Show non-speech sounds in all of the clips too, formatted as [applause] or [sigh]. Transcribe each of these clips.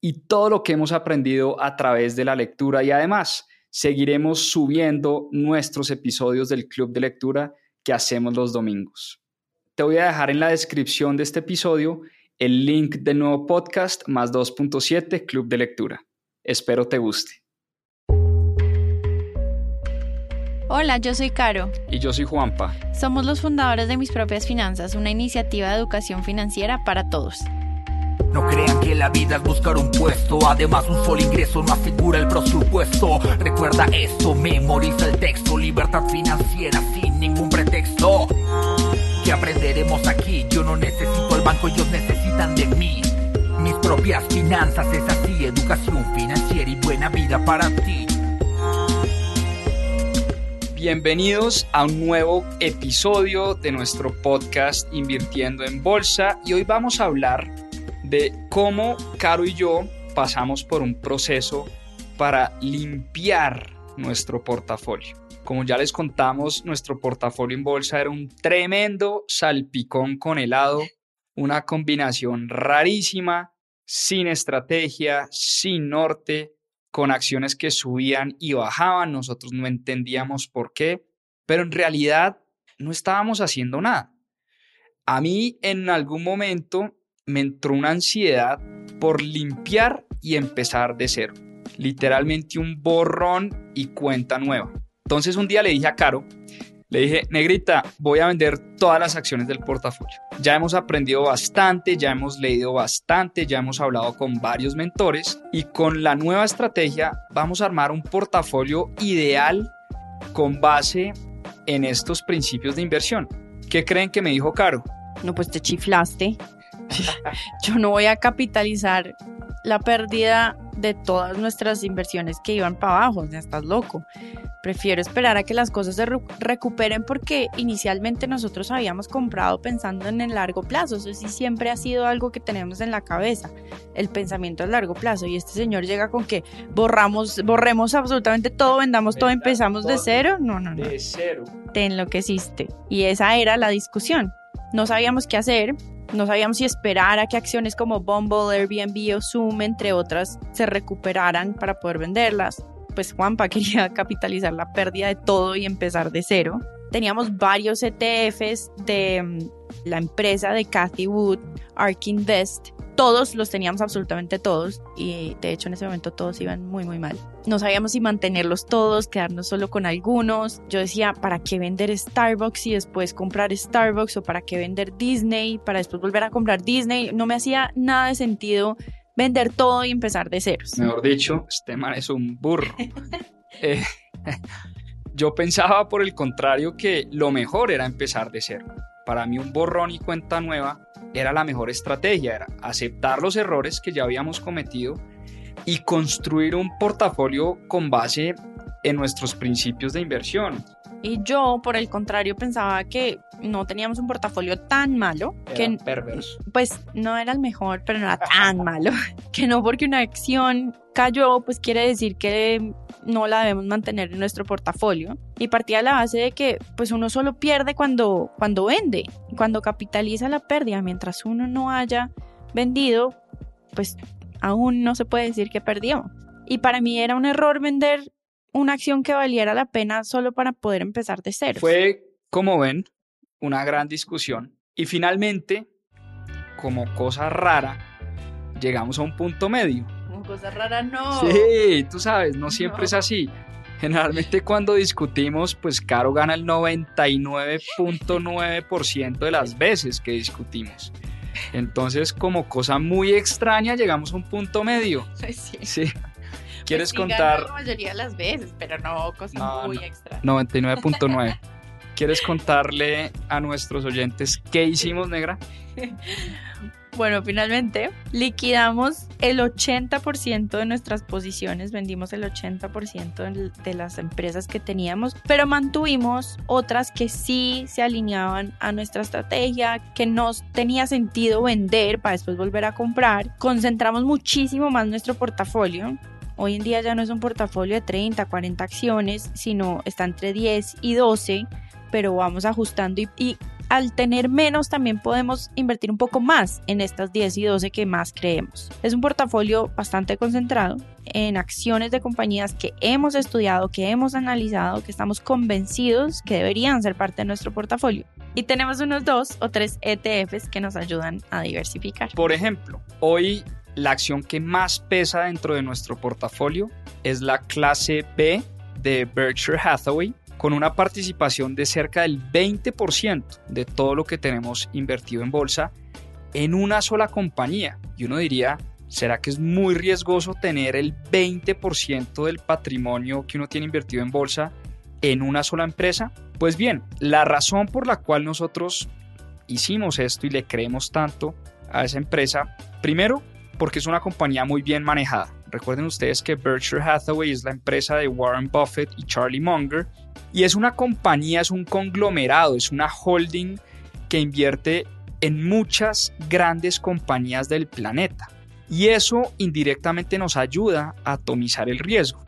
y todo lo que hemos aprendido a través de la lectura y además seguiremos subiendo nuestros episodios del Club de Lectura que hacemos los domingos. Te voy a dejar en la descripción de este episodio el link del nuevo podcast más 2.7 Club de Lectura. Espero te guste. Hola, yo soy Caro. Y yo soy Juanpa. Somos los fundadores de Mis Propias Finanzas, una iniciativa de educación financiera para todos. No crean que la vida es buscar un puesto, además un solo ingreso no asegura el presupuesto. Recuerda esto, memoriza el texto, libertad financiera sin ningún pretexto. ¿Qué aprenderemos aquí? Yo no necesito el banco, ellos necesitan de mí. Mis propias finanzas es así, educación financiera y buena vida para ti. Bienvenidos a un nuevo episodio de nuestro podcast Invirtiendo en Bolsa y hoy vamos a hablar de cómo Caro y yo pasamos por un proceso para limpiar nuestro portafolio. Como ya les contamos, nuestro portafolio en bolsa era un tremendo salpicón con helado, una combinación rarísima, sin estrategia, sin norte, con acciones que subían y bajaban, nosotros no entendíamos por qué, pero en realidad no estábamos haciendo nada. A mí en algún momento me entró una ansiedad por limpiar y empezar de cero. Literalmente un borrón y cuenta nueva. Entonces un día le dije a Caro, le dije, negrita, voy a vender todas las acciones del portafolio. Ya hemos aprendido bastante, ya hemos leído bastante, ya hemos hablado con varios mentores y con la nueva estrategia vamos a armar un portafolio ideal con base en estos principios de inversión. ¿Qué creen que me dijo Caro? No, pues te chiflaste. [laughs] Yo no voy a capitalizar la pérdida de todas nuestras inversiones que iban para abajo, ya estás loco. Prefiero esperar a que las cosas se recuperen porque inicialmente nosotros habíamos comprado pensando en el largo plazo, eso sí siempre ha sido algo que tenemos en la cabeza, el pensamiento a largo plazo y este señor llega con que borramos, borremos absolutamente todo, vendamos todo, empezamos de cero, no, no, no. De cero. Te enloqueciste y esa era la discusión. No sabíamos qué hacer, no sabíamos si esperar a que acciones como Bumble, Airbnb o Zoom, entre otras, se recuperaran para poder venderlas. Pues Juanpa [laughs] quería capitalizar la pérdida de todo y empezar de cero. Teníamos varios ETFs de mm, la empresa de Cathy Wood, Ark Invest, todos los teníamos absolutamente todos y de hecho en ese momento todos iban muy muy mal. No sabíamos si mantenerlos todos, quedarnos solo con algunos. Yo decía, ¿para qué vender Starbucks y después comprar Starbucks o para qué vender Disney para después volver a comprar Disney? No me hacía nada de sentido vender todo y empezar de ceros. Mejor dicho, este man es un burro. [laughs] Eh, yo pensaba por el contrario que lo mejor era empezar de cero. Para mí un borrón y cuenta nueva era la mejor estrategia, era aceptar los errores que ya habíamos cometido y construir un portafolio con base en nuestros principios de inversión. Y yo, por el contrario, pensaba que no teníamos un portafolio tan malo. que, perverso. Pues no era el mejor, pero no era tan [laughs] malo. Que no porque una acción cayó, pues quiere decir que no la debemos mantener en nuestro portafolio. Y partía de la base de que pues uno solo pierde cuando, cuando vende, cuando capitaliza la pérdida. Mientras uno no haya vendido, pues aún no se puede decir que perdió. Y para mí era un error vender una acción que valiera la pena solo para poder empezar de cero. Fue, como ven, una gran discusión. Y finalmente, como cosa rara, llegamos a un punto medio cosa rara no. Sí, tú sabes, no siempre es así. Generalmente cuando discutimos, pues Caro gana el 99.9% de las veces que discutimos. Entonces, como cosa muy extraña, llegamos a un punto medio. [laughs] Sí. sí. ¿Quieres pues contar? La mayoría de las veces, pero no, cosa muy extraña. 99.9. [laughs] ¿Quieres contarle a nuestros oyentes qué hicimos, negra? [laughs] Bueno, finalmente liquidamos el 80% de nuestras posiciones, vendimos el 80% de las empresas que teníamos, pero mantuvimos otras que sí se alineaban a nuestra estrategia, que nos tenía sentido vender para después volver a comprar. Concentramos muchísimo más nuestro portafolio. Hoy en día ya no es un portafolio de 30, 40 acciones, sino está entre 10 y 12, pero vamos ajustando y, al tener menos también podemos invertir un poco más en estas 10 y 12 que más creemos. Es un portafolio bastante concentrado en acciones de compañías que hemos estudiado, que hemos analizado, que estamos convencidos que deberían ser parte de nuestro portafolio. Y tenemos unos dos o tres ETFs que nos ayudan a diversificar. Por ejemplo, hoy la acción que más pesa dentro de nuestro portafolio es la clase B de Berkshire Hathaway con una participación de cerca del 20% de todo lo que tenemos invertido en bolsa en una sola compañía. Y uno diría, ¿será que es muy riesgoso tener el 20% del patrimonio que uno tiene invertido en bolsa en una sola empresa? Pues bien, la razón por la cual nosotros hicimos esto y le creemos tanto a esa empresa, primero, porque es una compañía muy bien manejada. Recuerden ustedes que Berkshire Hathaway es la empresa de Warren Buffett y Charlie Munger y es una compañía, es un conglomerado, es una holding que invierte en muchas grandes compañías del planeta. Y eso indirectamente nos ayuda a atomizar el riesgo.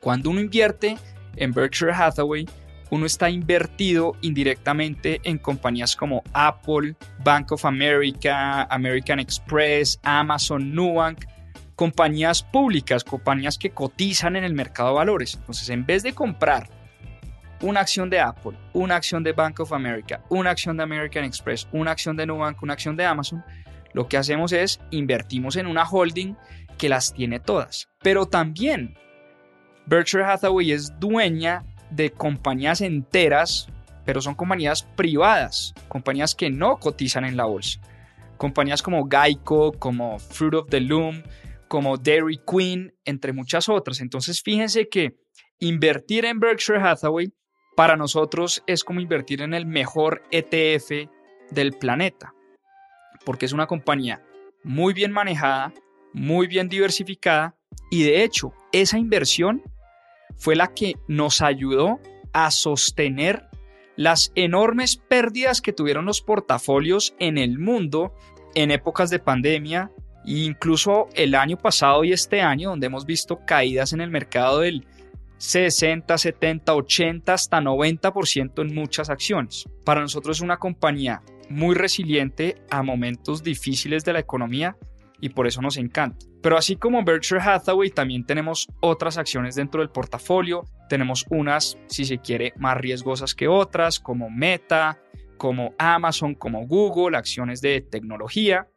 Cuando uno invierte en Berkshire Hathaway, uno está invertido indirectamente en compañías como Apple, Bank of America, American Express, Amazon, Nubank, compañías públicas, compañías que cotizan en el mercado de valores. Entonces, en vez de comprar una acción de Apple, una acción de Bank of America, una acción de American Express, una acción de Nubank, una acción de Amazon, lo que hacemos es invertimos en una holding que las tiene todas. Pero también Berkshire Hathaway es dueña de compañías enteras, pero son compañías privadas, compañías que no cotizan en la bolsa. Compañías como Geico, como Fruit of the Loom, como Dairy Queen, entre muchas otras. Entonces fíjense que invertir en Berkshire Hathaway para nosotros es como invertir en el mejor ETF del planeta, porque es una compañía muy bien manejada, muy bien diversificada y de hecho esa inversión fue la que nos ayudó a sostener las enormes pérdidas que tuvieron los portafolios en el mundo en épocas de pandemia e incluso el año pasado y este año donde hemos visto caídas en el mercado del 60, 70, 80, hasta 90% en muchas acciones. Para nosotros es una compañía muy resiliente a momentos difíciles de la economía y por eso nos encanta. Pero así como Berkshire Hathaway, también tenemos otras acciones dentro del portafolio. Tenemos unas, si se quiere, más riesgosas que otras, como Meta, como Amazon, como Google, acciones de tecnología.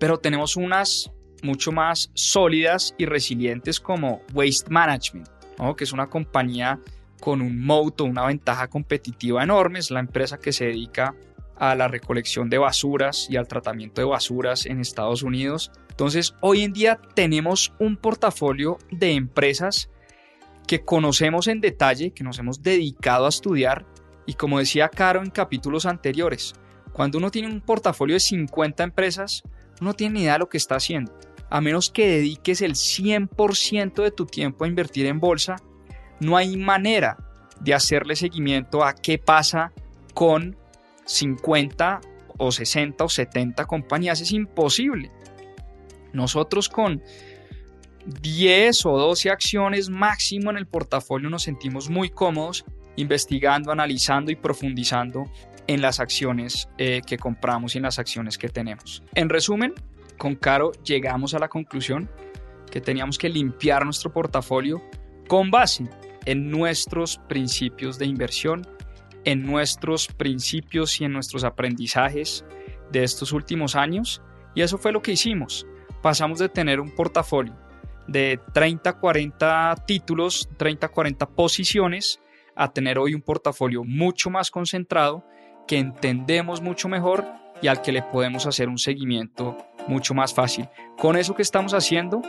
Pero tenemos unas mucho más sólidas y resilientes como Waste Management, que es una compañía con un moto, una ventaja competitiva enorme, es la empresa que se dedica a la recolección de basuras y al tratamiento de basuras en Estados Unidos. Entonces, hoy en día tenemos un portafolio de empresas que conocemos en detalle, que nos hemos dedicado a estudiar y como decía Caro en capítulos anteriores, cuando uno tiene un portafolio de 50 empresas, no tiene ni idea de lo que está haciendo a menos que dediques el 100% de tu tiempo a invertir en bolsa, no hay manera de hacerle seguimiento a qué pasa con 50 o 60 o 70 compañías. Es imposible. Nosotros con 10 o 12 acciones máximo en el portafolio nos sentimos muy cómodos investigando, analizando y profundizando en las acciones eh, que compramos y en las acciones que tenemos. En resumen, con Caro llegamos a la conclusión que teníamos que limpiar nuestro portafolio con base en nuestros principios de inversión, en nuestros principios y en nuestros aprendizajes de estos últimos años. Y eso fue lo que hicimos. Pasamos de tener un portafolio de 30, 40 títulos, 30, 40 posiciones, a tener hoy un portafolio mucho más concentrado, que entendemos mucho mejor y al que le podemos hacer un seguimiento mucho más fácil. Con eso que estamos haciendo,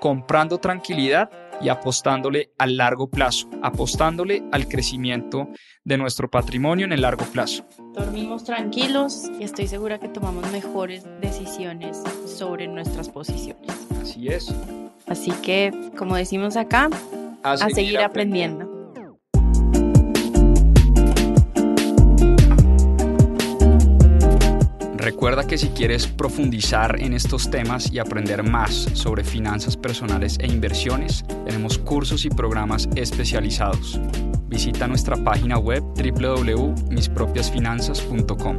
comprando tranquilidad y apostándole al largo plazo, apostándole al crecimiento de nuestro patrimonio en el largo plazo. Dormimos tranquilos y estoy segura que tomamos mejores decisiones sobre nuestras posiciones. Así es. Así que, como decimos acá, a, seguir, aprendiendo. Recuerda que si quieres profundizar en estos temas y aprender más sobre finanzas personales e inversiones, tenemos cursos y programas especializados. Visita nuestra página web www.mispropiasfinanzas.com.